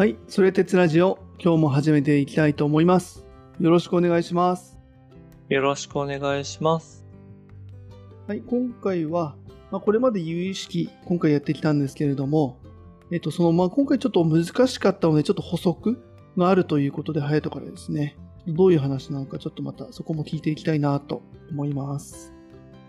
はい、それ鉄ラジオ、今日も始めていきたいと思います。よろしくお願いします。よろしくお願いします。はい、今回は、まあ、これまで有意識、今回やってきたんですけれども、えっと、その、まあ、今回ちょっと難しかったので、ちょっと補足があるということで、隼人からですね、どういう話なのか、ちょっとまたそこも聞いていきたいなと思います。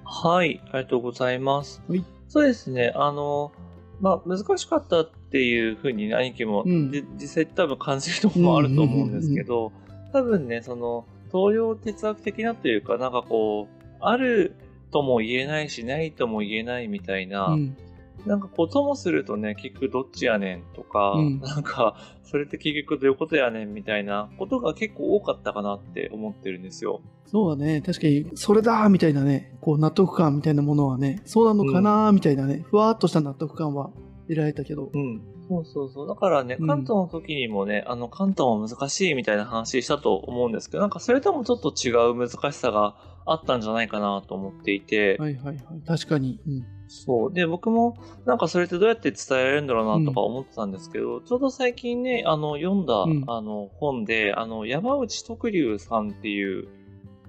はい、ありがとうございます。はいそうですね、あの、まあ、難しかったっていうふうに兄貴も、うんで実際多分感じるところもあると思うんですけど、多分ね、その、東洋哲学的なというか、なんかこう、あるとも言えないし、ないとも言えないみたいな、うん。なんかこう、ともするとね、結局どっちやねんとか、うんなんか、それって結局どういうことやねんみたいなことが結構多かったかなって思ってるんですよ。そうだね。確かに、それだーみたいなね、こう、納得感みたいなものはね、そうなのかなーみたいなね、ふわーっとした納得感は得られたけど。うん。そうそうそう。だからね、うん関東の時にもね、あの、関東も難しいみたいな話したと思うんですけど、なんかそれともちょっと違う難しさがあったんじゃないかなと思っていて、はいはいはい。確かに。うん。そう。で、僕も、なんかそれってどうやって伝えられるんだろうなとか思ってたんですけど、ちょうど最近ね、あの、読んだ、うんあの、本で、あの、山内徳龍さんっていう、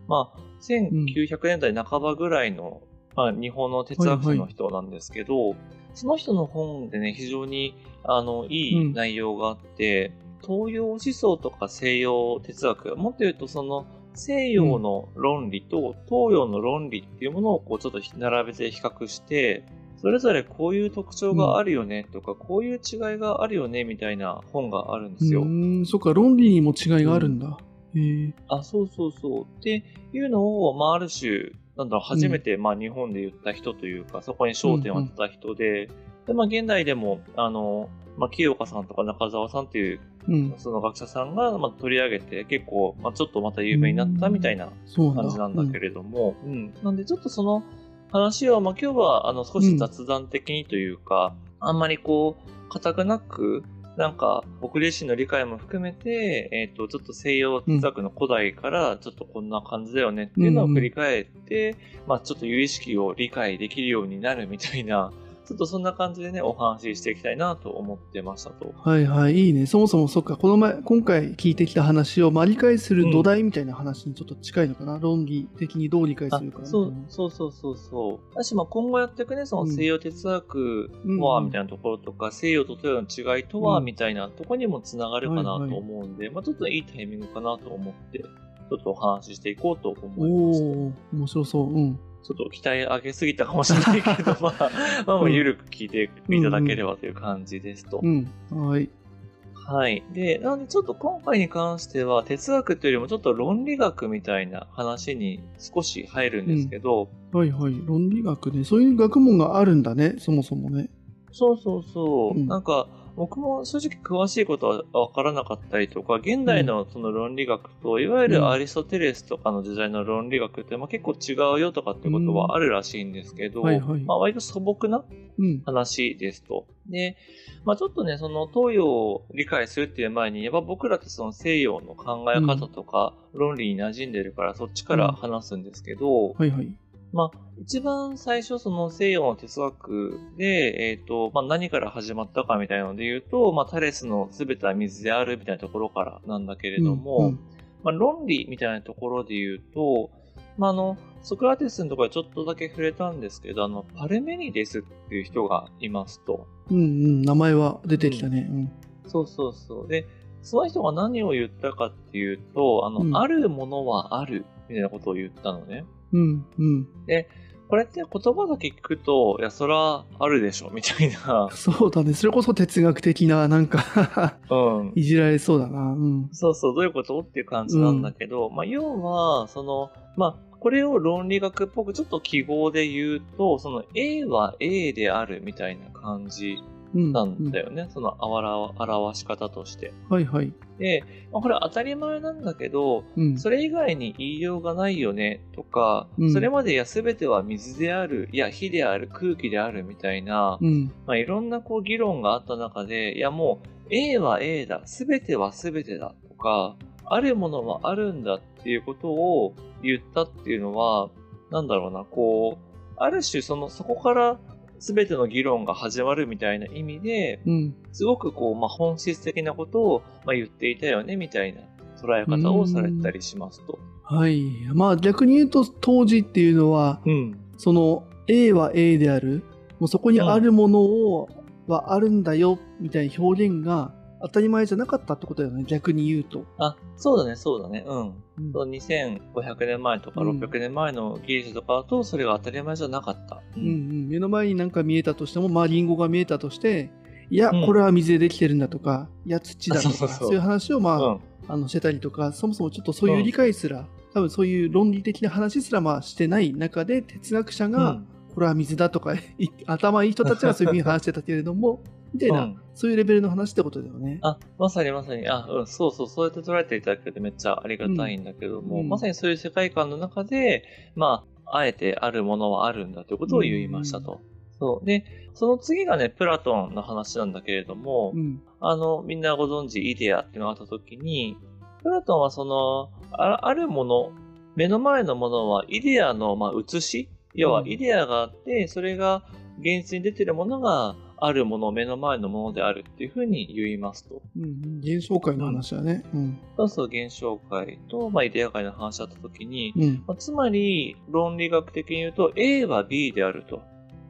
まあ、1900年代半ばぐらいの、まあ、日本の哲学者の人なんですけど、その人の本でね、非常に、あの、いい内容があって、東洋思想とか西洋哲学、もっと言うとその、西洋の論理と東洋の論理っていうものをこうちょっと並べて比較して、それぞれこういう特徴があるよねとか、こういう違いがあるよねみたいな本があるんですよ。うーん、そっか、論理にも違いがあるんだ。へえ。あ、そうそうそう。っていうのを、まあ、ある種、なんだろう、初めて、まあ、日本で言った人というか、そこに焦点を当てた人で、で、まあ、現代でも、あの、まあ、清岡さんとか中澤さんっていう、うん。その学者さんが、まあ、取り上げて、結構、まあ、ちょっとまた有名になったみたいな。感じなんだけれども、うん。なんで、ちょっとその話を、まあ、今日は、あの、少し雑談的にというか、あんまりこう、固くなく、なんか、僕自身の理解も含めて、えっ、と、ちょっと西洋哲学の古代から、ちょっとこんな感じだよねっていうのを振り返って、まあ、ちょっと有意識を理解できるようになるみたいな、ちょっとそんな感じでね、お話ししていきたいなと思ってましたと。はいはい、いいね。そもそもそっか、この前、今回聞いてきた話を、まあ、理解する土台みたいな話にちょっと近いのかな。論理的にどう理解あするかそうそうそうそうそう。だし、まあ、今後やっていくね、その西洋哲学は、うんみたいなところとか、西洋と東洋の違いとは、うんみたいなところにもつながるかなとはいはい思うんで、まあ、ちょっといいタイミングかなと思って、ちょっとお話ししていこうと思いましお面白そう。うん。ちょっと期待上げすぎたかもしれないけど、まあ、まあ、もう緩く聞いていただければという感じですと。うん。はい。はい。で、なのでちょっと今回に関しては、哲学というよりもちょっと論理学みたいな話に少し入るんですけど、はいはい。論理学ね。そういう学問があるんだね、そもそもね。そうそうそう。うんなんか、僕も正直詳しいことは分からなかったりとか、現代のその論理学と、いわゆるアリストテレスとかの時代の論理学って、まあ、結構違うよとかってことはあるらしいんですけど、まあ、割と素朴なうん。話ですと。で、まあちょっとね、その東洋を理解するっていう前に、やっぱ僕らってその西洋の考え方とか論理に馴染んでるから、そっちから話すんですけど、はいはい。まあ一番最初その西洋の哲学で、えっ、と、まあ何から始まったかみたいなので言うと、まあタレスの全ては水であるみたいなところからなんだけれども、うんうんまあ論理みたいなところで言うと、まああの、ソクラテスのところでちょっとだけ触れたんですけど、あの、パルメニデスっていう人がいますと。うんうん。名前は出てきたね。うん。そうそうそう。で、その人が何を言ったかっていうと、あの、うんあるものはある、みたいなことを言ったのね。うんうん。これって言葉だけ聞くと、いや、そら、あるでしょ、みたいな。そうだね。それこそ哲学的な、なんかうん。いじられそうだな。うん。そうそう、どういうことっていう感じなんだけど、まあ、要は、その、まあ、これを論理学っぽくちょっと記号で言うと、その A は A であるみたいな感じうん。なんだよね。その表表し方として。うん。はいはい。で、まあ、これ当たり前なんだけど、うん。それ以外に言いようがないよねとか、うんそれまでいや全ては水である、いや火である、空気であるみたいな、うん。まあ、いろんなこう議論があった中で、いやもう A は A だ、全ては全てだとか、あるものはあるんだっていうことを言ったっていうのは、なんだろうな、こう、ある種その、そこから全ての議論が始まるみたいな意味で、うん。すごくこう、まあ、本質的なことを、まあ、言っていたよね、みたいな捉え方をされたりしますと。はい。まあ逆に言うと当時っていうのは、うん。その A は A である、もうそこにあるものを、はあるんだよみたいな表現が当たり前じゃなかったってことだよね、逆に言うと。あ、そうだね、そうだね。うん。うんそう2500年前とかうん600年前のギリシャとかだと、それが当たり前じゃなかった。ううんうん、目の前になんか見えたとしても、まあリンゴが見えたとして、いや、うんこれは水でできてるんだとか、いや、土だとか、あそういう話をまあ、うん。あのしてたりとか、そもそもちょっとそういう理解すら、多分そういう論理的な話すらまあしてない中で、哲学者が、うんこれは水だとか、い 頭いい人たちがそういうふうに話してたけれども、みたいな、うんそういうレベルの話ってことだよね。あ、まさにまさに、あ、うん、そうそう、そうやって捉えていただけるとめっちゃありがたいんだけども、うんまさにそういう世界観の中で、まあ、あえてあるものはあるんだということを言いましたと。そう。で、その次がね、プラトンの話なんだけれども、うん。あの、みんなご存知、イデアっていうのがあったときに、プラトンはその、ああるもの、目の前のものはイデアの、まあ、写し要はうんイデアがあって、それが現実に出てるものがあるもの、目の前のものであるっていうふうに言いますと。うんうん、現象界の話だね。うん。そうそう、現象界と、まあ、イデア界の話だったときに、うん。まあ、つまり、論理学的に言うと、A は B であると。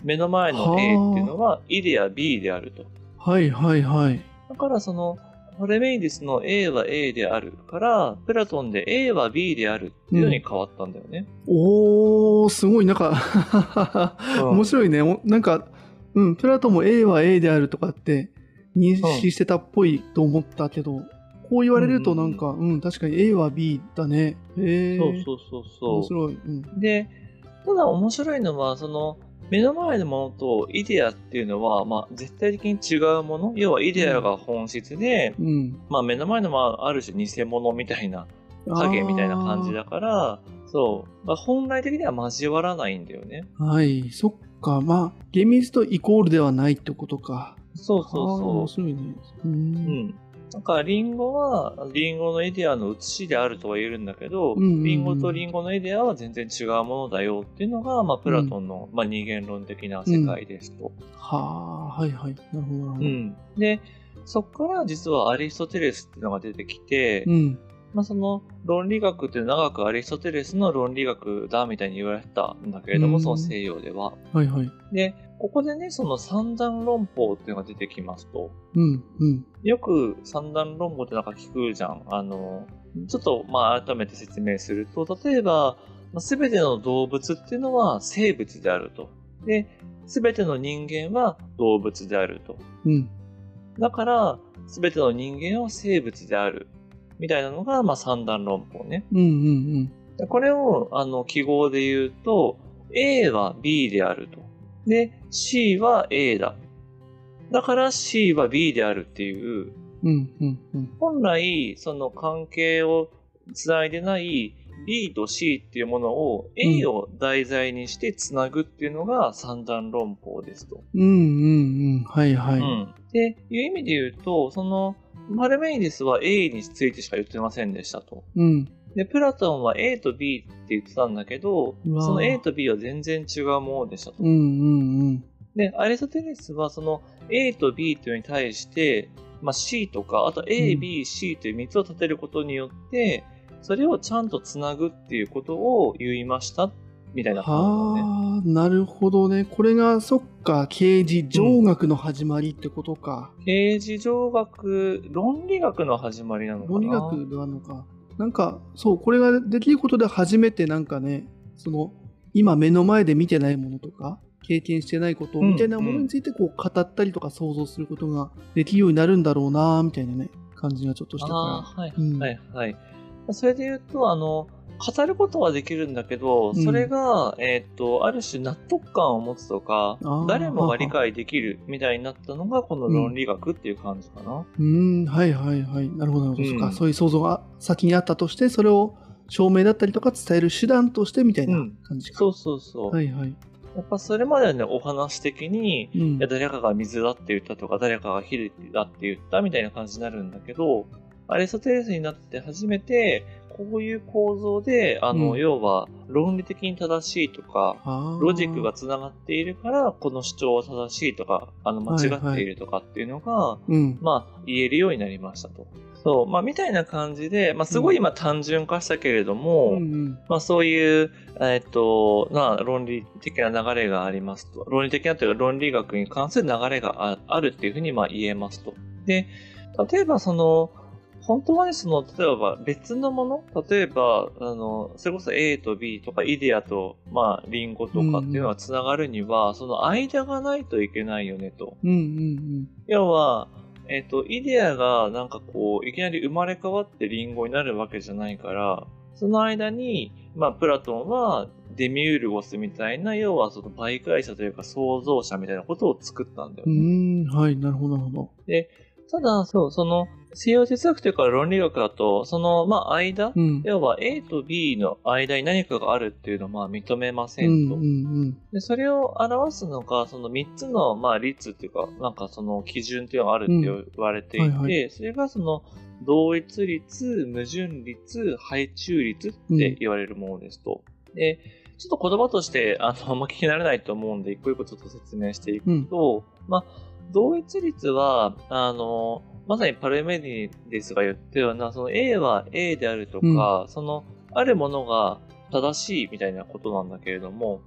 目の前のはあ A っていうのは、イデア B であると。はいはいはい。だからその、パレメイディスの A は A であるから、プラトンで A は B であるっていうのに変わったんだよね。おー、すごい、なんかうん面白いね。おなんか、うん、プラトンも A は A であるとかって認識してたっぽいと思ったけど、こう言われるとなんか、うん、確かに A は B だね。へえ。そうそうそうそう。面白い。うん。で、ただ面白いのは、その、目の前のものとイデアっていうのは、まあ、絶対的に違うもの？要はイデアが本質で、うん。まあ、目の前のはある種偽物みたいな、影みたいな感じだから、そう。まあ、本来的には交わらないんだよね。はい、そっか。まあ、厳密とイコールではないってことか。そうそうあー面そ白いね。う。う。うんん。なんか、リンゴは、リンゴのイデアの写しであるとは言えるんだけど、うんうんうんリンゴとリンゴのイデアは全然違うものだよっていうのが、まあ、プラトンの、まあ、二元論的な世界ですと。はあ、はいはい。なるほどなるほど。うん。で、そこから実はアリストテレスっていうのが出てきて、うん。まあ、その論理学って長くアリストテレスの論理学だみたいに言われてたんだけれども、うんその西洋では。はいはい。で、ここでね、その三段論法っていうのが出てきますと、うん、うん。よく三段論法ってなんか聞くじゃん。あの、ちょっとまあ改めて説明すると、例えば、すべての動物っていうのは生物であると。で、すべての人間は動物であると。うん。だから、すべての人間は生物である。みたいなのが、まあ三段論法ね。うん、うん、でこれを、あの、記号で言うと、A は B であると。で、C は A だ。だから C は B であるっていう、うん。うん、うん、うん。本来、その関係をつないでない B と C っていうものを A を題材にしてつなぐっていうのが三段論法ですと。うん、うん、うん。はいはい。うん。っていう意味で言うと、その、パルメイディスは A についてしか言ってませんでしたと。うん。で、プラトンは A と B って言ってたんだけど、その A と B は全然違うものでしたと。うん、うん、うん。で、アリストテレスはその A と B というのに対して、まあ、C とか、あと A、うん B、C という3つを立てることによって、それをちゃんとつなぐっていうことを言いました、みたいな感あ、なるほどね。これが、そっか、刑事上学の始まりってことか。刑事上学、論理学の始まりなのかな？論理学ではのか。なんか、そう、これができることで初めてなんかね、その、今目の前で見てないものとか、経験してないことうんみたいなものについてこう語ったりとか想像することができるようになるんだろうなみたいなね、感じがちょっとしたから。うんはい、はい。それで言うと、あの、語ることはできるんだけど、うんそれが、えっ、と、ある種納得感を持つとか誰もが理解できるみたいになったのが、この論理学っていう感じかな。うん、はいはいはい。なるほど、なるほど。うんそういう想像が先にあったとして、それを証明だったりとか伝える手段としてみたいなうん感じか。そうそうそう。はいはい。やっぱそれまではね、お話的に、うんいや誰かが水だって言ったとか、誰かが火だって言ったみたいな感じになるんだけど、アリストテレスになって初めて、こういう構造で、あの、うん要は、論理的に正しいとか、あーロジックが繋がっているから、この主張は正しいとか、あの、間違っているとかっていうのが、うん。まあ、言えるようになりましたと。そう、まあ、みたいな感じで、まあ、すごい今単純化したけれども、うんうんまあ、そういう、えっと、な、論理的な流れがありますと。論理的なというか、論理学に関する流れがああるっていうふうに、まあ、言えますと。で、例えばその、本当はね、その、例えば別のもの？例えば、あの、それこそ A と B とか、イデアと、まあ、リンゴとかっていうのが繋がるには、その間がないといけないよねと。うんうん要は、えっ、と、イデアがなんかこう、いきなり生まれ変わってリンゴになるわけじゃないから、その間に、まあ、プラトンはデミウルゴスみたいな、要はその媒介者というか創造者みたいなことを作ったんだようん。うね。ーん、はい、なるほど、なるほど。ただ、そう、その、西洋哲学というか論理学だと、その、まあ、間、うん。要は A と B の間に何かがあるっていうのはまあ認めませと。うんんうんで、それを表すのが、その3つの、まあ、率っていうか、なんかその基準っていうのがあるって言われていて、うんはいはそれがその、同一率、矛盾率、配中率って言われるものですと。で、ちょっと言葉として、あの、あんま聞き慣れないと思うんで、一個一個ちょっと説明していくうん。と、まあ、同一率は、あの、まさにパルメディデスが言ったような、その A は A であるとか、その、あるものが正しいみたいなことなんだけれども、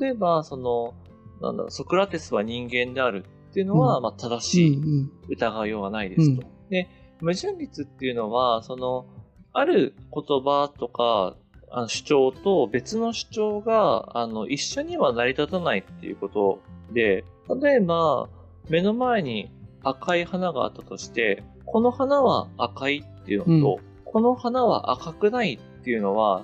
例えば、その、なんだろう、ソクラテスは人間であるっていうのは、うんまあ正うしい、んうん。疑いようがないですと。で、矛盾率っていうのは、その、ある言葉とか、あの主張と別の主張が、あの、一緒には成り立たないっていうことで、例えば、目の前に赤い花があったとして、この花は赤いっていうのと、この花は赤くないっていうのは、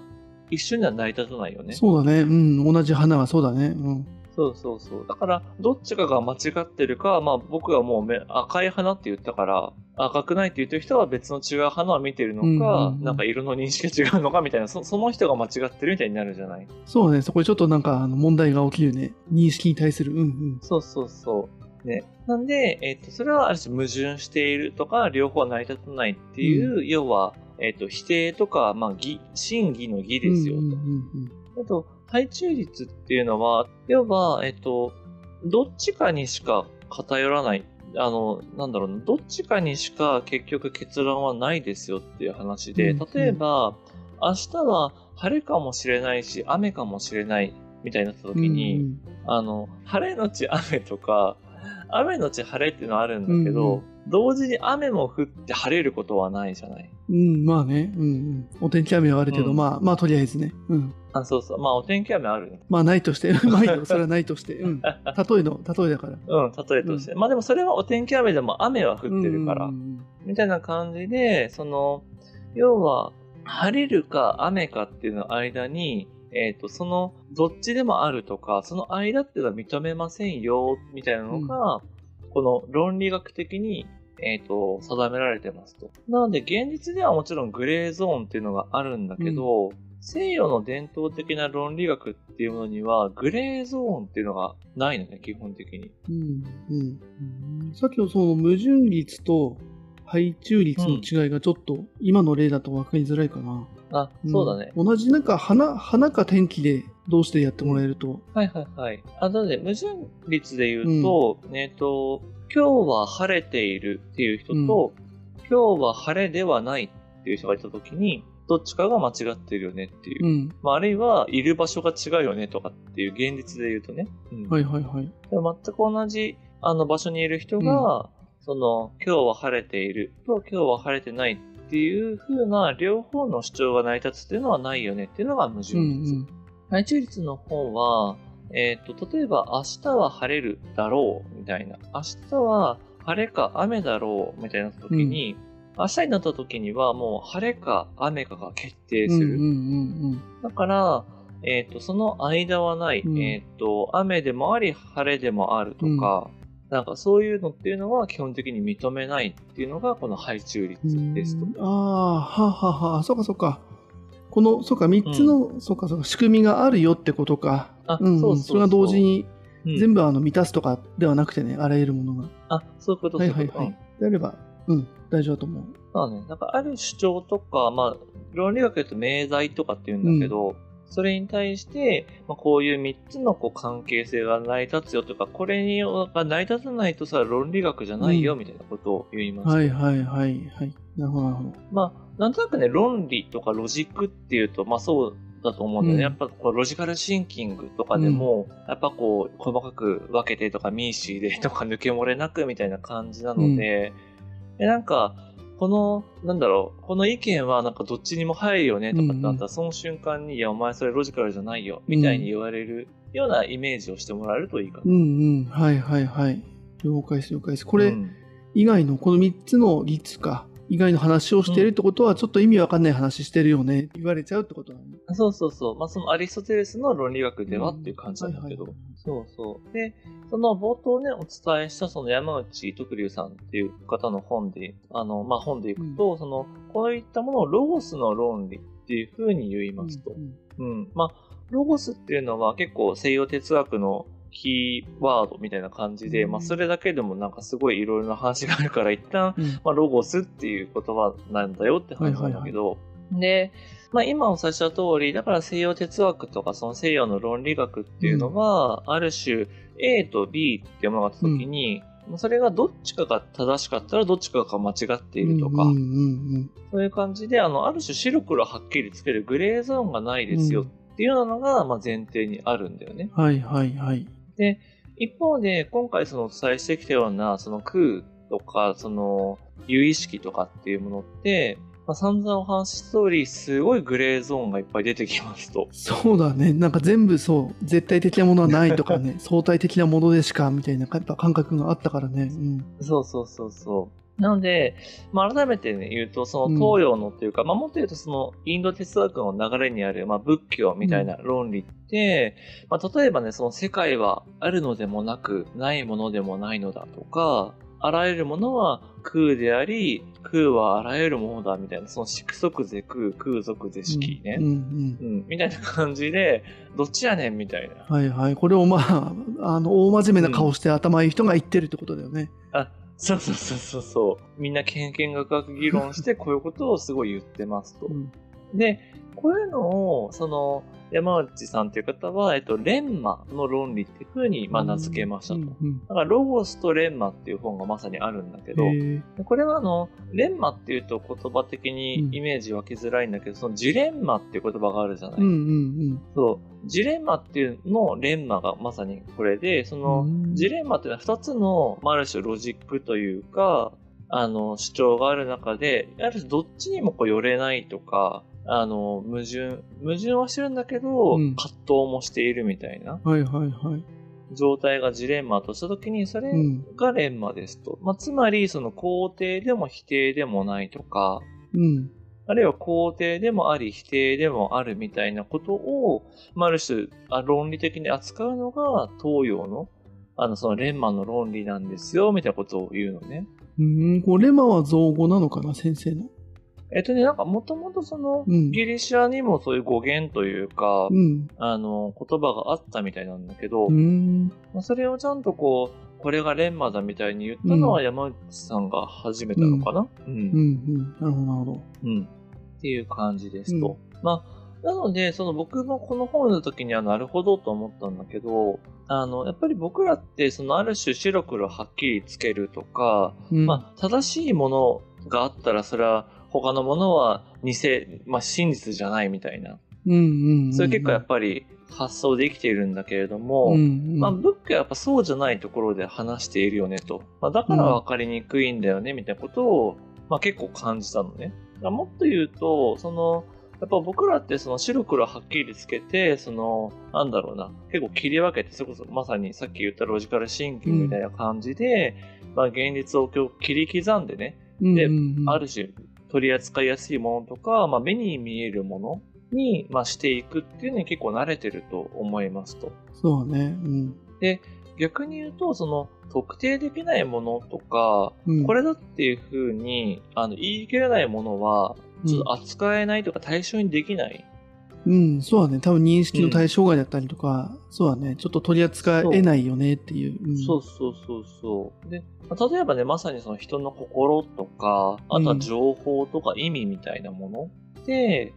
一緒には成り立たないよね。そうだね。うん。同じ花はそうだね。うん。そうそうそう。だから、どっちかが間違ってるか、まあ僕がもうめ赤い花って言ったから、赤くないって言ってる人は別の違う花を見てるのか、うんうんうんなんか色の認識が違うのかみたいな、そその人が間違ってるみたいになるじゃない？そうね。そこでちょっとなんかあの問題が起きるね。認識に対する。うんうん。そうそうそう。ね。なんで、えっ、と、それはある種矛盾しているとか、両方は成り立たないっていう、要は、えっ、と、否定とか、まあ、義、真偽の義ですよと。うんうんうんあと、配中率っていうのは、要は、えっと、どっちかにしか偏らない。あの、なんだろうな、どっちかにしか結局結論はないですよっていう話で、うん例えば、明日は晴れかもしれないし、雨かもしれないみたいになった時に、うんあの、晴れのち雨とか、雨のち晴れっていうのはあるんだけど、うん同時に雨も降って晴れることはないじゃない。うん、うんまあね。うんうん。お天気雨はあるけど、うんまあ、まあとりあえずね。うん。あ、そうそう。まあ、お天気雨あるね。まあないとして。まあいいよ。それはないとして。うん。例えの、例えだから。うん、例えとして。まあでもそれはお天気雨でも雨は降ってるから、うんみたいな感じで、その、要は、晴れるか雨かっていうの間に、えっ、と、その、どっちでもあるとか、その間っていうのは認めませんよ、みたいなのが、この論理学的に、えっ、と、定められてますと。なので、現実ではもちろんグレーゾーンっていうのがあるんだけど、西洋の伝統的な論理学っていうものには、グレーゾーンっていうのがないのね、基本的に。うんうんうんさっきのその矛盾率と配中率の違いがちょっと今の例だと分かりづらいかな。あ、そうだね。ん同じなんか花、花か天気でどうしてやってもらえると。はいはいはい。あ、なので、矛盾率で言うと、えっ、と、今日は晴れているっていう人と、今日は晴れではないっていう人がいたときに、どっちかが間違ってるよねっていう。うん。まあ、あるいは、いる場所が違うよねとかっていう現実で言うとね。うんはいはいはい。全く同じ、あの場所にいる人が、その、今日は晴れていると、今日は晴れてないっていう風な両方の主張が成り立つっていうのはないよねっていうのが矛盾う率。んうん。配中率の方は、えっ、と、例えば明日は晴れるだろうみたいな。明日は晴れか雨だろうみたいな時に、明日になった時にはもう晴れか雨かが決定する。うんうんうんだから、えっ、と、その間はない。うんえっ、と、雨でもあり晴れでもあるとか、なんかそういうのっていうのは基本的に認めないっていうのがこの配中率うん。ですと。うんああ、はあはあはあ、そうかそうか。この、そうか、3つの、そうかそうか、仕組みがあるよってことか。あ、うん、そうそれが同時にうん全部あの満たすとかではなくてね、あらゆるものが。あ、そういうこと、はい。はいはい。であれば、うん、大丈夫だと思う。まあね、なんかある主張とか、まあ、論理学で言うと命題とかって言うんだけど、それに対して、まあ、こういう3つのこう関係性が成り立つよとか、これにが成り立たないとさ、論理学じゃないようんみたいなことを言います。はいはいはいはい。なるほどなるほど。まあ、なんとなくね、論理とかロジックっていうと、まあそうだと思うんだよね。うんやっぱこうロジカルシンキングとかでも、やっぱこう、細かく分けてとか、ミーシーでとか抜け漏れなくみたいな感じなので、でなんか、この、なんだろう、この意見はなんかどっちにも入るよねとかってなったら、その瞬間に、いや、お前それロジカルじゃないよ、みたいに言われるようなイメージをしてもらえるといいかな。うんうん。はいはいはい。了解です了解です。これ、うん以外の、この3つの律か、以外の話をしているってことは、ちょっと意味わかんない話してるよね、言われちゃうってことなのね。そうそうそう。まあ、そのアリストテレスの論理学ではっていう感じなんだけど。うんはいはいそうそう。で、その冒頭ね、お伝えしたその山内徳龍さんっていう方の本で、あの、まあ、本でいくと、その、こういったものをロゴスの論理っていうふうに言いますと。うんうん。まあ、ロゴスっていうのは結構西洋哲学のキーワードみたいな感じで、うんまあ、それだけでもなんかすごいいろいろな話があるから、一旦、うんまあ、ロゴスっていう言葉なんだよって話なんだけど、で、まあ、今おっしゃった通り、だから西洋哲学とかその西洋の論理学っていうのは、ある種 A と B っていうものがあった時に、それがどっちかが正しかったらどっちかが間違っているとか、そういう感じで、あの、ある種白黒はっきりつけるグレーゾーンがないですよっていうのが、まあ、前提にあるんだよね。うん。はいはいはい。で、一方で、今回そのお伝えしてきたような、その空とか、その、有意識とかっていうものって、まあ、散々お話しした通り、すごいグレーゾーンがいっぱい出てきますと。そうだね。なんか全部そう、絶対的なものはないとかね、相対的なものでしか、みたいなやっぱ感覚があったからね。うん。そうそうそうそう。なので、まあ、改めてね、言うと、その東洋のっていうか、まあ、もっと言うと、その、インド哲学の流れにある、まあ、仏教みたいな論理って、まあ、例えばね、その世界はあるのでもなく、ないものでもないのだとか、あらゆるものは空であり、空はあらゆるものだみたいな、その色即是空、空即是色ね。うんうん。うん、みたいな感じで、どっちやねんみたいな。はいはい。これをまあ、あの、大真面目な顔して頭いい人が言ってるってことだよね。あ、そうそうそうそうそう。みんな経験学学議論して、こういうことをすごい言ってますと。うんで、こういうのを、その、山内さんという方は、えっと、レンマの論理っていうふうに、まあ、名付けましたと。うんうんだから、ロゴスとレンマっていう本がまさにあるんだけど、これはあの、レンマっていうと言葉的にイメージ湧きづらいんだけど、そのジレンマっていう言葉があるじゃない、うんうんそう。ジレンマっていうのレンマがまさにこれで、その、うん。ジレンマっていうのは二つの、まあ、ある種ロジックというか、あの、主張がある中で、ある種どっちにもこう寄れないとか、あの、矛盾、矛盾はしてるんだけど、うん葛藤もしているみたいなうん。はいはいはい。状態がジレンマとしたときに、それうんがレンマですと。まあ、つまり、その肯定でも否定でもないとか、うん。あるいは肯定でもあり、否定でもあるみたいなことを、まあ、ある種、あ論理的に扱うのが東洋の、あの、そのレンマの論理なんですよ、みたいなことを言うのね。うん、これレマは造語なのかな、先生の？えっとね、なんかもともとその、うん。ギリシャにもそういう語源というか、うん。あの、言葉があったみたいなんだけど、うん。まあそれをちゃんとこう、これがレンマだみたいに言ったのは山内さんが始めたのかな、うんうん。うん。なるほど、なるほど。うん。っていう感じですと。まあ、なので、その僕もこの本を読んだ時にはなるほどと思ったんだけど、あの、やっぱり僕らって、そのある種白黒はっきりつけるとか、うん、まあ、正しいものがあったら、それは他のものは偽、まあ、真実じゃないみたいな。うんうんうん。それ結構やっぱり発想できているんだけれども、うんうん、まあ、仏教はやっぱそうじゃないところで話しているよねと。まあ、だから分かりにくいんだよね、みたいなことを、まあ、結構感じたのね。もっと言うと、その、やっぱ僕らってその白黒はっきりつけて、その、なんだろうな、結構切り分けて、それこそまさにさっき言ったロジカルシンキングみたいな感じで、まあ現実を今日切り刻んでね、でうんうんうん、ある種取り扱いやすいものとか、まあ目に見えるものに、まあしていくっていうのに結構慣れてると思いますと。そうね。うん。で、逆に言うと、その、特定できないものとか、うん、これだっていうふうに、あの、言い切れないものは、ちょっと扱えないとか対象にできない。うん、そうだね。多分認識の対象外だったりとか、そうだね。ちょっと取り扱えないよねっていう。うんそうそうそうそう。で、まあ例えばね、まさにその人の心とか、あとは情報とか意味みたいなもので、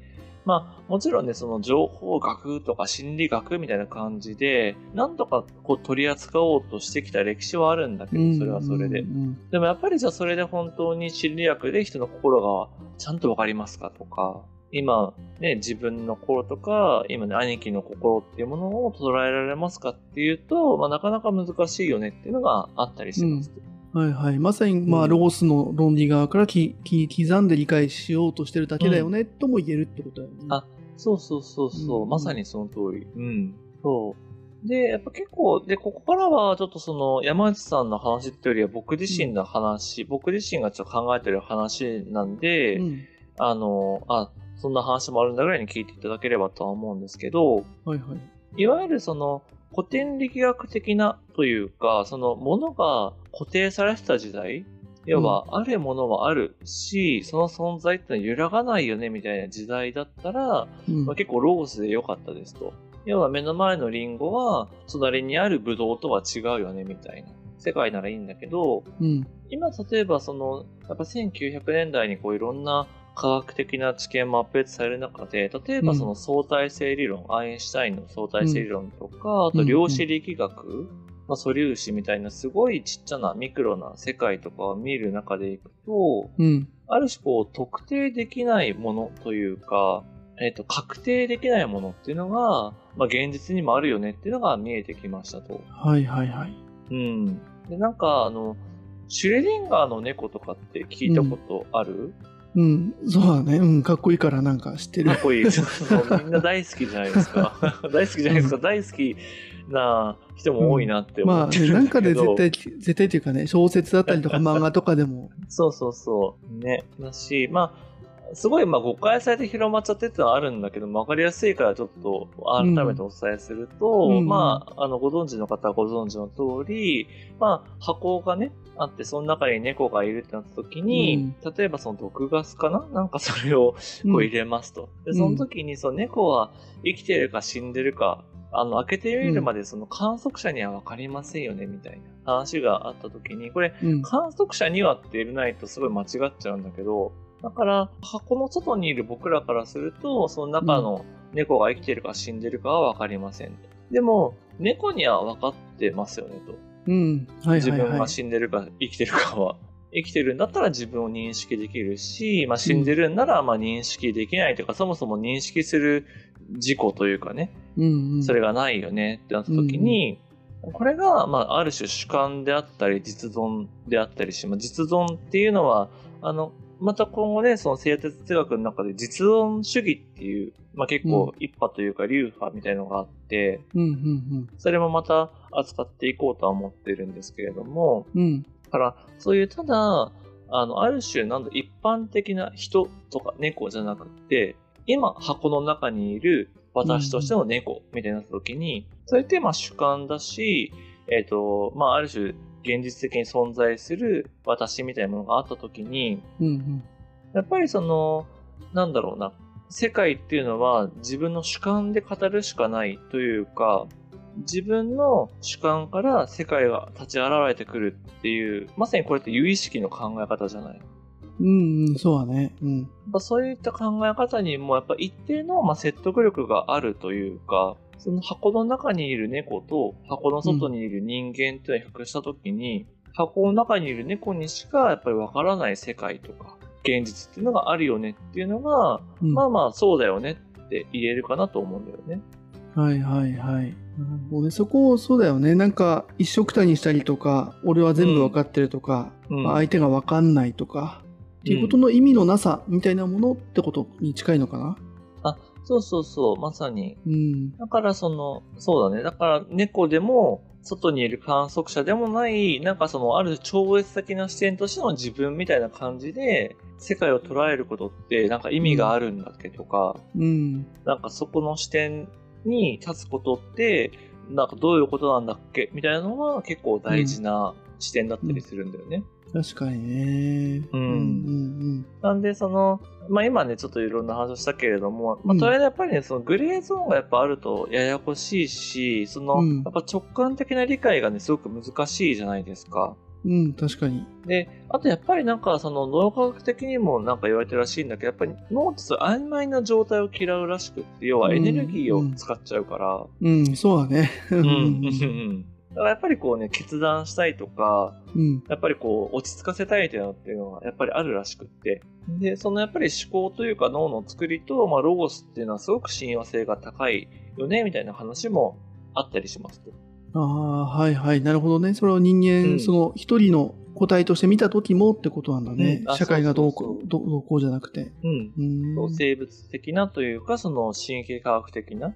まあ、もちろんね、その情報学とか心理学みたいな感じで、なんとかこう取り扱おうとしてきた歴史はあるんだけど、それはそれで。うんでもやっぱりじゃあそれで本当に心理学で人の心がちゃんとわかりますかとか、今ね、自分の心とか、今ね、兄貴の心っていうものを捉えられますかっていうと、まあなかなか難しいよねっていうのがあったりします。はいはい。まさに、まあ、うんロゴスの論理側からきき刻んで理解しようとしてるだけだよね、とも言えるってことだよね。あそうそうそうそう、うんまさにその通り。うん。そう。で、やっぱ結構、で、ここからはちょっとその山内さんの話っていうよりは僕自身の話、僕自身がちょっと考えてる話なんで、うん。あの、あ、そんな話もあるんだぐらいに聞いていただければとは思うんですけど、はいはい。いわゆるその古典力学的なというか、そのものが固定されてた時代、要は、あるものはあるし、その存在ってのは揺らがないよねみたいな時代だったら、うんまあ、結構ロースで良かったですと。要は目の前のリンゴは隣にあるブドウとは違うよねみたいな世界ならいいんだけど、うん。今例えばその、やっぱ1900年代にこういろんな科学的な知見もアップデートされる中で、例えばその相対性理論、アインシュタインの相対性理論とか、あと量子力学、まあ、素粒子みたいなすごいちっちゃなミクロな世界とかを見る中でいくと、うん。ある種こう特定できないものというか、えっ、と、確定できないものっていうのが、まあ現実にもあるよねっていうのが見えてきましたと。はいはいはい。うん。で、なんかあの、シュレディンガーの猫とかって聞いたことある、うん。そうだね。うん。かっこいいからなんか知ってるかっ。こいい。みんな大好きじゃないですか。大好きじゃないですか。大好きな人も多いなって思まあ、ね、ってるなんんかで。絶対、絶対っていうかね、小説だったりとか漫画とかでも。そうそうそう。ね。だし、まあ、すごい、まあ、誤解されて広まっちゃってってのはあるんだけど、わかりやすいからちょっと改めてお伝えすると、うん。まあ、あの、ご存知の方はご存知の通り、まあ、箱がね、あって、その中に猫がいるってなった時に、例えばその毒ガスかな？なんかそれをこう入れますと。で、その時にその猫は生きてるか死んでるか、あの、開けてみるまでその観測者にはわかりませんよね、みたいな話があった時に、これ、うん。観測者にはって入れないとすごい間違っちゃうんだけど、だから箱の外にいる僕らからすると、その中の猫が生きてるか死んでるかはわかりませんと。でも、猫には分かってますよねと。うん。はい自はいはい。分が死んでるか生きてるかは。生きてるんだったら自分を認識できるし、まあ、死んでるんならまあ認識できないというか、そもそも認識する事故というかね、うんうん。それがないよねってなった時に、これが、まあ、ある種主観であったり、実存であったりし、まあ、実存っていうのは、あの、また今後ね、その生哲学の中で実存主義っていう、まあ、結構一派というか流派みたいのがあって、うんうんそれもまた扱っていこうとは思ってるんですけれども、うん。うん。だから、そういうただ、あの、ある種、なんだ、一般的な人とか猫じゃなくって、今、箱の中にいる私としての猫みたいにな時に、それってまあ主観だし、えっ、と、まあある種、現実的に存在する私みたいなものがあった時に、うんうん。やっぱりその、なんだろうな、世界っていうのは自分の主観で語るしかないというか、自分の主観から世界が立ち現れてくるっていう、まさにこれって有意識の考え方じゃない？うんうん。そうだね。うん。そういった考え方にもやっぱ一定のまあ説得力があるというか、その箱の中にいる猫と箱の外にいる人間っていうのを比較したときに、箱の中にいる猫にしかやっぱりわからない世界とか、現実っていうのがあるよねっていうのが、うんまあまあそうだよねって言えるかなと思うんだよね。はいはいはい。もうね、そこをそうだよね。なんか一緒くたにしたりとか、俺は全部わかってるとか、うんまあ相手がわかんないとか、っていうことの意味のなさみたいなものってことに近いのかな？そうそうそう、まさに。うん。だからその、そうだね。だから猫でも、外にいる観測者でもない、なんかその、ある超越的な視点としての自分みたいな感じで、世界を捉えることって、なんか意味があるんだっけとか、うん。なんかそこの視点に立つことって、なんかどういうことなんだっけみたいなのは結構大事な視点だったりするんだよね。確かにね。うんうんうんなんで、その、まあ今ね、ちょっといろんな話をしたけれども、まあうんとりあえずやっぱりね、そのグレーゾーンがやっぱあるとややこしいし、その、うんやっぱ直感的な理解がね、すごく難しいじゃないですか。うん。うん、確かに。で、あとやっぱりなんかその脳科学的にもなんか言われてるらしいんだけど、やっぱり脳ってそう曖昧な状態を嫌うらしくって、要はエネルギーを使っちゃうから、うん、そうだね。ううん、うん、うん。だからやっぱりこうね、決断したいとか、うん。やっぱりこう、落ち着かせたいというのっていうのがやっぱりあるらしくって。で、そのやっぱり思考というか脳の作りと、まあ、ロゴスっていうのはすごく親和性が高いよね、みたいな話もあったりしますと。ああ、はいはい。なるほどね。それを人間、うんその一人の個体として見た時もってことなんだね。うんあ社会がどうこそうどうこうじゃなくて。うん。うーん。生物的なというか、その神経科学的な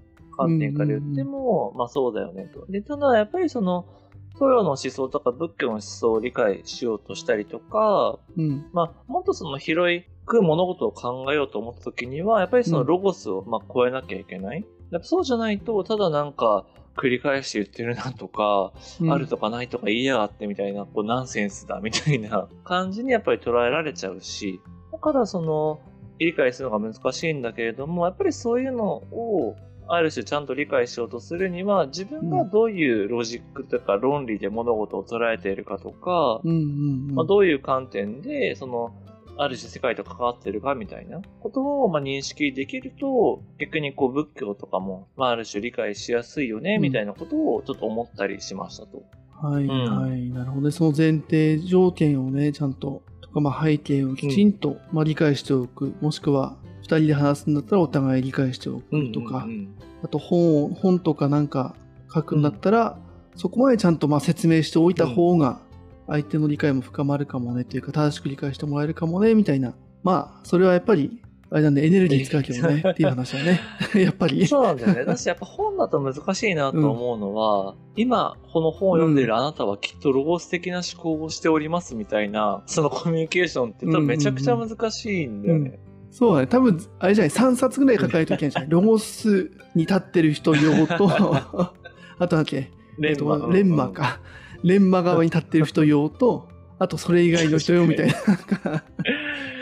観点から言っても、まあそうだよねと。で、ただやっぱりその、東洋の思想とか仏教の思想を理解しようとしたりとか、うん。まあ、もっとその広く物事を考えようと思った時には、やっぱりそのロゴスをまあ超えなきゃいけない。やっぱそうじゃないと、ただなんか繰り返して言ってるなとか、うんあるとかないとか言いやがってみたいな、こうナンセンスだみたいな感じにやっぱり捉えられちゃうし、だからその、理解するのが難しいんだけれども、やっぱりそういうのを、ある種ちゃんと理解しようとするには、自分がどういうロジックとか論理で物事を捉えているかとか。まあ、どういう観点で、その、ある種世界と関わってるかみたいなことをまあ認識できると、逆にこう仏教とかも、まあある種理解しやすいよね、うんみたいなことをちょっと思ったりしましたと。はい、うんはい。なるほどね。その前提条件をね、ちゃんと、とか、まあ背景をきちんと、まあ理解しておく。もしくは、二人で話すんだったらお互い理解しておくとか、うんうんあと本を、本とかなんか書くんだったら、そこまでちゃんとまあ説明しておいた方が、相手の理解も深まるかもねというか、正しく理解してもらえるかもね、みたいな。まあ、それはやっぱり、あれなんでエネルギー使うけどね、っていう話だね。やっぱり。そうなんだよね。だしやっぱ本だと難しいなと思うのは、今この本を読んでいるあなたはきっとロゴス的な思考をしておりますみたいな、そのコミュニケーションって多分めちゃくちゃ難しいんだよね。そうだね。多分、あれじゃない、3冊ぐらい書かないといけんじゃない ロゴスに立ってる人用と、あとだっけ、レンマえっとレンマ。か。レンマ側に立ってる人用と、あとそれ以外の人用みたいな。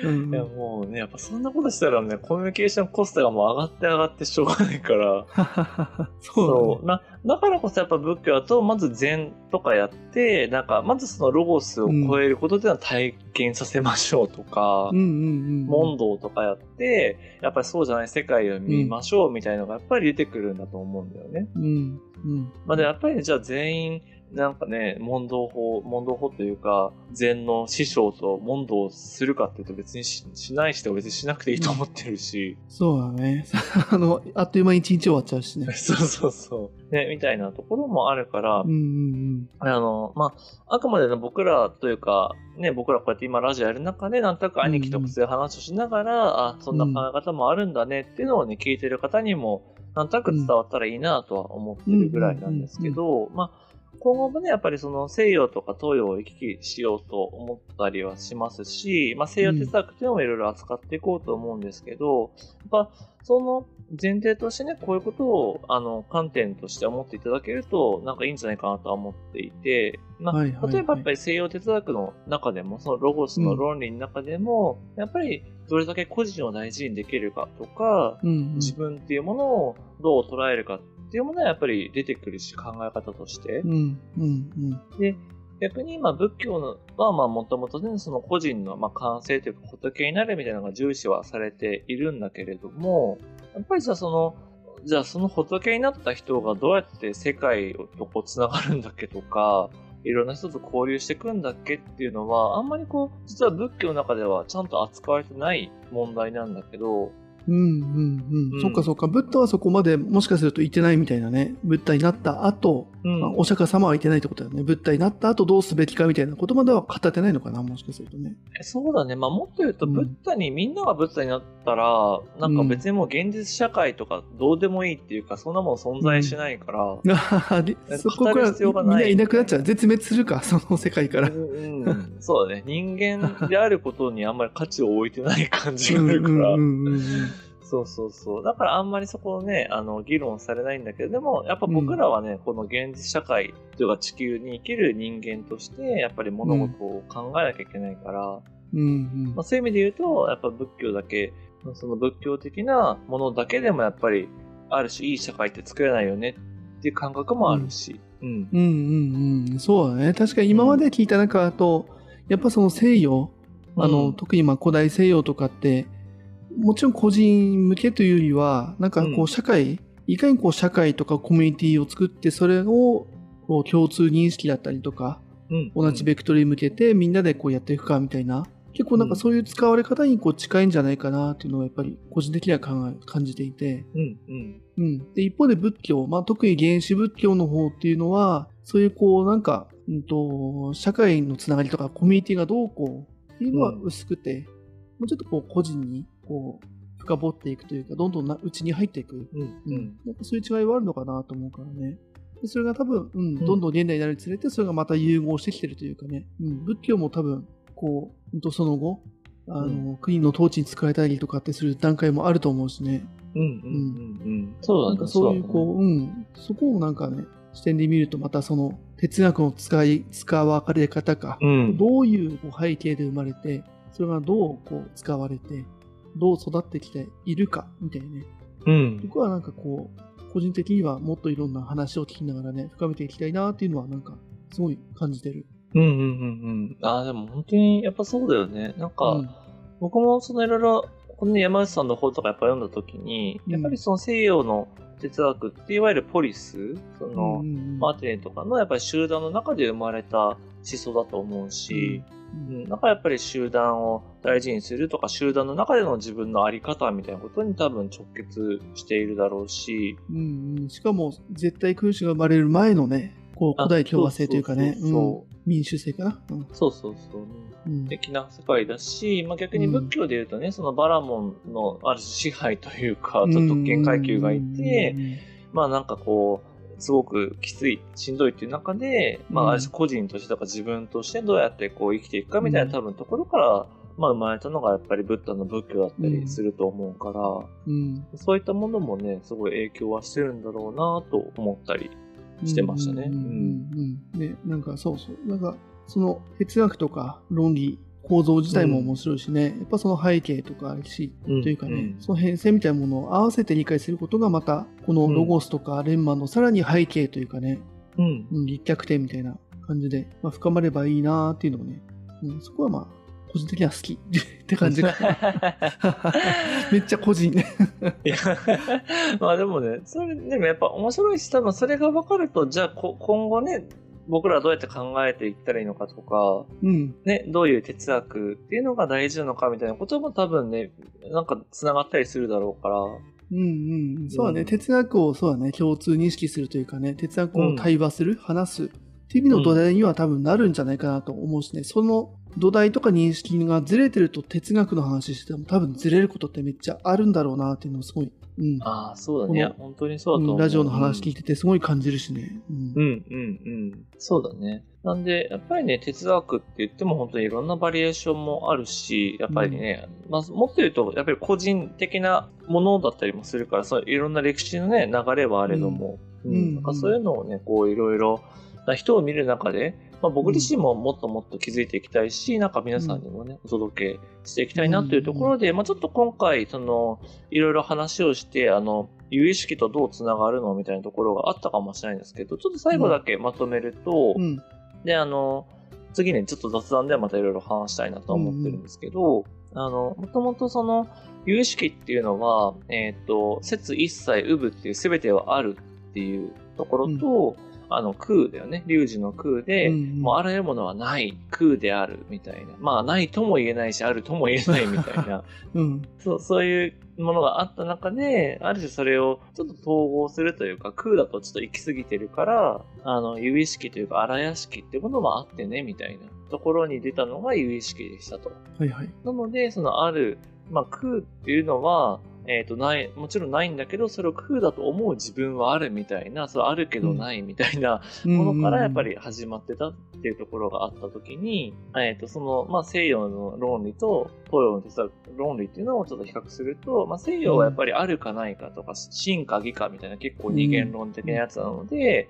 いやもうね、やっぱそんなことしたらね、コミュニケーションコストがもう上がって上がってしょうがないから。そうだね。な。だからこそやっぱ仏教だと、まず禅とかやって、なんか、まずそのロゴスを超えることでは体験させましょうとか。問答とかやって、やっぱりそうじゃない世界を見ましょうみたいなのがやっぱり出てくるんだと思うんだよね。うんうん。まあで、やっぱりじゃあ全員、なんかね、問答法、問答法というか、禅の師匠と問答するかっていうと別にししない人は別にしなくていいと思ってるし、そうだね。あの、あっという間に一日終わっちゃうしね。そうそうそう。ね、みたいなところもあるから、うんうんあの、まあ、あくまでね、僕らというか、ね、僕らこうやって今ラジオやる中で、なんとなく兄貴とそういう話をしながら、あ、そんな考え方もあるんだねっていうのをね、聞いてる方にも、なんとなく伝わったらいいなとは思ってるぐらいなんですけど、まあ、今後もね、やっぱりその西洋とか東洋を行き来しようと思ったりはしますし、まあ西洋哲学っていうのもいろいろ扱っていこうと思うんですけど、やっぱその前提としてね、こういうことを、あの、観点として思っていただけると、なんかいいんじゃないかなとは思っていて、まあ、はいはいはい例えばやっぱり西洋哲学の中でも、そのロゴスの論理の中でも、やっぱりどれだけ個人を大事にできるかとか、うん。うん自分っていうものをどう捉えるかっていうものはやっぱり出てくるし、考え方として。うん。うんうんで、逆に今仏教のはまあもともとね、その個人のまあ感性というか仏になるみたいなのが重視はされているんだけれども、やっぱりさその、じゃあその仏になった人がどうやって世界とこう繋がるんだっけとか、いろんな人と交流していくんだっけっていうのは、あんまりこう、実は仏教の中ではちゃんと扱われてない問題なんだけど、うんうんううんん。そっかそっか。ブッダはそこまでもしかすると言ってないみたいなね。ブッダになった後、うんまあお釈迦様は言ってないってことだよね。ブッダになった後どうすべきかみたいなことまでは語ってないのかな。もしかするとね。そうだね。まあ、もっと言うと、うんブッダに、みんながブッダになったら、なんか別にもう現実社会とかどうでもいいっていうか、そんなもん存在しないから、あでそこからみんないなくなっちゃう。絶滅するか、その世界から。うんうんそうだね。人間であることにあんまり価値を置いてない感じがあるから、うんうんうんうんそうそうそう。だからあんまりそこをね、あの、議論されないんだけど、でも、やっぱ僕らはね、うん、この現実社会というか地球に生きる人間として、やっぱり物事を考えなきゃいけないから、うんうんまあ、そういう意味で言うと、やっぱ仏教だけ、その仏教的なものだけでもやっぱり、ある種いい社会って作れないよねっていう感覚もあるし。うん。うん、うんうんうんそうだね。確かに今まで聞いた中だと、やっぱその西洋、あの、特にまあ古代西洋とかって、もちろん個人向けというよりは、なんかこう社会、うん、いかにこう社会とかコミュニティを作って、それをこう共通認識だったりとか、うん、同じベクトルに向けてみんなでこうやっていくかみたいな、結構なんかそういう使われ方にこう近いんじゃないかなっていうのをやっぱり個人的には考え感じていて、うんうん。うん、で一方で仏教、まあ、特に原始仏教の方っていうのはそういうこうなんか、うんと、社会のつながりとかコミュニティがどうこうっていうのは薄くて、もうちょっとこう個人にこう深掘っていくというかどんどんな内に入っていく、うんうん、やっぱそういう違いはあるのかなと思うからね。でそれが多分、うん、どんどん現代になるにつれて、それがまた融合してきてるというかね、うん、仏教も多分、こう、その後、あの、うん、国の統治に使えたりとかってする段階もあると思うしね。うんうんうんうん。そう。なんかそういう、こう、うん、そこをなんかね、視点で見ると、またその哲学の使い、使われ方か、うん、どういう背景で生まれて、それがどうこう使われて、どう育ってきているか、みたいなね。うん。僕はなんかこう、個人的にはもっといろんな話を聞きながらね、深めていきたいなっていうのはなんか、すごい感じてる。うんうんうんうん。ああ、でも本当にやっぱそうだよね。なんか、うん、僕もそのいろいろ、この、ね、山内さんの本とかやっぱ読んだ時に、やっぱりその西洋の哲学っていわゆるポリス、その、マーティネとかのやっぱり集団の中で生まれた思想だと思うし、うん、だからやっぱり集団を大事にするとか集団の中での自分の在り方みたいなことに多分直結しているだろうし、うんうん、しかも絶対君主が生まれる前のねこう古代共和制というかね民主制かな、うん、そうそうそう、うん、的な世界だし、まあ、逆に仏教でいうとね、そのバラモンのある種支配というか特権階級がいて、まあなんかこうすごくきつい、しんどいっていう中で、まあ、ある種個人としてとか自分としてどうやってこう生きていくかみたいな多分ところから、まあ、生まれたのがやっぱりブッダの仏教だったりすると思うから、うん、そういったものもね、すごい影響はしてるんだろうなと思ったりしてましたね。うん。ね、なんかそうそう。なんか、その哲学とか論理構造自体も面白いしね、うん、やっぱその背景とかあるし、うん、というかね、うん、その変遷みたいなものを合わせて理解することがまた、このロゴスとかレンマのさらに背景というかね、うん、立脚点みたいな感じで、まあ、深まればいいなっていうのをね、うん、そこはまあ、個人的には好き って感じが。めっちゃ個人。いや、まあでもね、それでもやっぱ面白いし、多分それが分かると、じゃあ今後ね、僕らはどうやって考えていったらいいのかとか、うん、ね、どういう哲学っていうのが大事なのかみたいなことも多分ね、なんか繋がったりするだろうから。うんうん。そうだね、うん、哲学をそうだね、共通認識するというかね、哲学を対話する、うん、話すっていう意味の土台には多分なるんじゃないかなと思うしね、その土台とか認識がずれてると哲学の話してても多分ずれることってめっちゃあるんだろうなっていうのをすごいうん、ああ、そうだね。本当にそうだと思う、ラジオの話聞いててすごい感じるしね。うん、うん、うん、うん。そうだね。なんで、やっぱりね、哲学って言っても本当にいろんなバリエーションもあるし、やっぱりね、うん、まあ、もっと言うと、やっぱり個人的なものだったりもするから、そういろんな歴史のね、流れはあれども、うん、うん、なんかそういうのをね、こういろいろ、人を見る中で、まあ、僕自身ももっともっと気づいていきたいし、なんか皆さんにもね、お届けしていきたいなというところで、まあ、ちょっと今回、その、いろいろ話をして、あの、有意識とどうつながるのみたいなところがあったかもしれないんですけど、ちょっと最後だけまとめると、うん、で、あの、次ね、ちょっと雑談ではまたいろいろ話したいなと思ってるんですけど、うん、あの、もともとその、有意識っていうのは、えっ、ー、と、説一切有無っていう全てはあるっていうところと、うんあの空だよね。龍二の空で、うん、もうあらゆるものはない空であるみたいな。まあないとも言えないし、あるとも言えないみたいな。うん、そうそういうものがあった中で、ある種それをちょっと統合するというか、空だとちょっと行き過ぎてるから、あの、有意識というか荒屋敷ってものもあってね、みたいなところに出たのが有意識でしたと。はいはい。なので、そのある、まあ空っていうのは、えっ、と、ない、もちろんないんだけど、それを空だと思う自分はあるみたいな、それあるけどないみたいなものからやっぱり始まってたっていうところがあったときに、えっ、と、その、まあ、西洋の論理と東洋の哲学論理っていうのをちょっと比較すると、まあ、西洋はやっぱりあるかないかとか、真か義かみたいな結構二元論的なやつなので、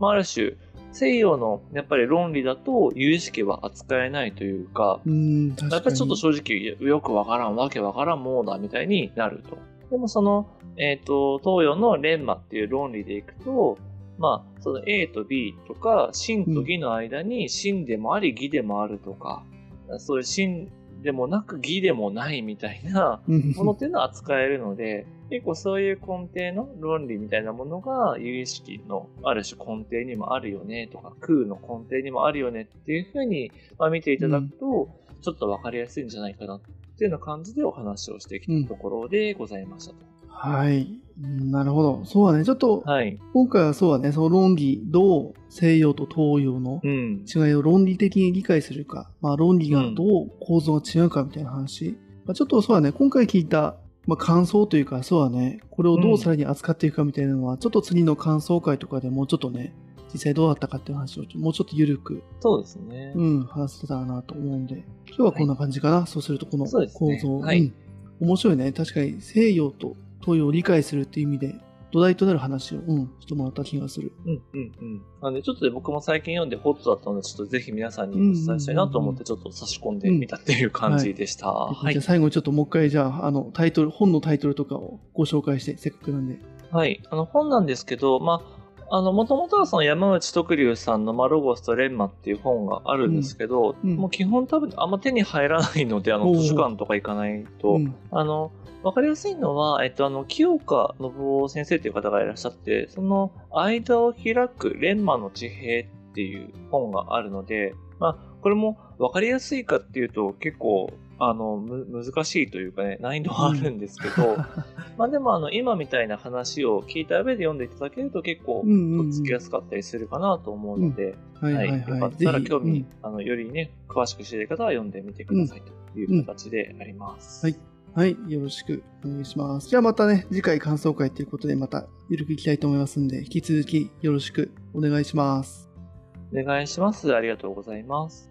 まあ、ある種、西洋のやっぱり論理だと有意識は扱えないというか、うんやっぱりちょっと正直よくわからん、わけわからんものだみたいになると。でもその、えっ、ー、と、東洋のレンマっていう論理でいくと、まあ、その A と B とか、真と義の間に真でもあり義でもあるとか、うん、そういう真でもなく義でもないみたいなものっていうのは扱えるので、結構そういう根底の論理みたいなものが有意識のある種根底にもあるよねとか空の根底にもあるよねっていうふうに、まあ、見ていただくと、ちょっとわかりやすいんじゃないかなっていうような感じでお話をしてきたところでございましたと。うん、はい。なるほど。そうだね。ちょっと、はい、今回はそうだね、その論理、どう西洋と東洋の違いを論理的に理解するか、うん、まあ論理がどう構造が違うかみたいな話。まあ、ちょっとそうだね、今回聞いたまあ、感想というか、そうはね、これをどうさらに扱っていくかみたいなのは、うん、ちょっと次の感想会とかでもうちょっとね、実際どうだったかっていう話をもうちょっと緩く、そうですね。うん、話せたらなと思うんで、今日はこんな感じかな。はい、そうすると、この構造、ね、はい、うん。面白いね。確かに西洋と東洋を理解するっていう意味で、土台となる話を、うん、してもらった気がする。うんうんうん。なんで、ちょっとで僕も最近読んでホットだったので、ちょっとぜひ皆さんにお伝えしたいなと思って、ちょっと差し込んでみたっていう感じでした。うんはい、じゃあ最後にちょっともう一回、じゃあ、あの、タイトル、本のタイトルとかをご紹介して、せっかくなんで。はい。あの、本なんですけど、まあ、あの、もともとはその山内徳龍さんのマロゴスとレンマっていう本があるんですけど、うん。うん、もう基本多分あんま手に入らないので、あの、図書館とか行かないと、あの、わかりやすいのは、えっと、あの、清岡信夫先生という方がいらっしゃって、その間を開くレンマの地平っていう本があるので、まあ、これもわかりやすいかっていうと結構あの、む、難しいというかね、難易度はあるんですけど、うん、まあでもあの、今みたいな話を聞いた上で読んでいただけると結構、とっつきやすかったりするかなと思うので、はい、よかったら興味、あの、よりね、詳しく知りたい方は読んでみてくださいという形であります。はい。はい、よろしくお願いします。じゃあまたね、次回感想会ということでまたゆるくいきたいと思いますんで、引き続きよろしくお願いします。お願いします。ありがとうございます。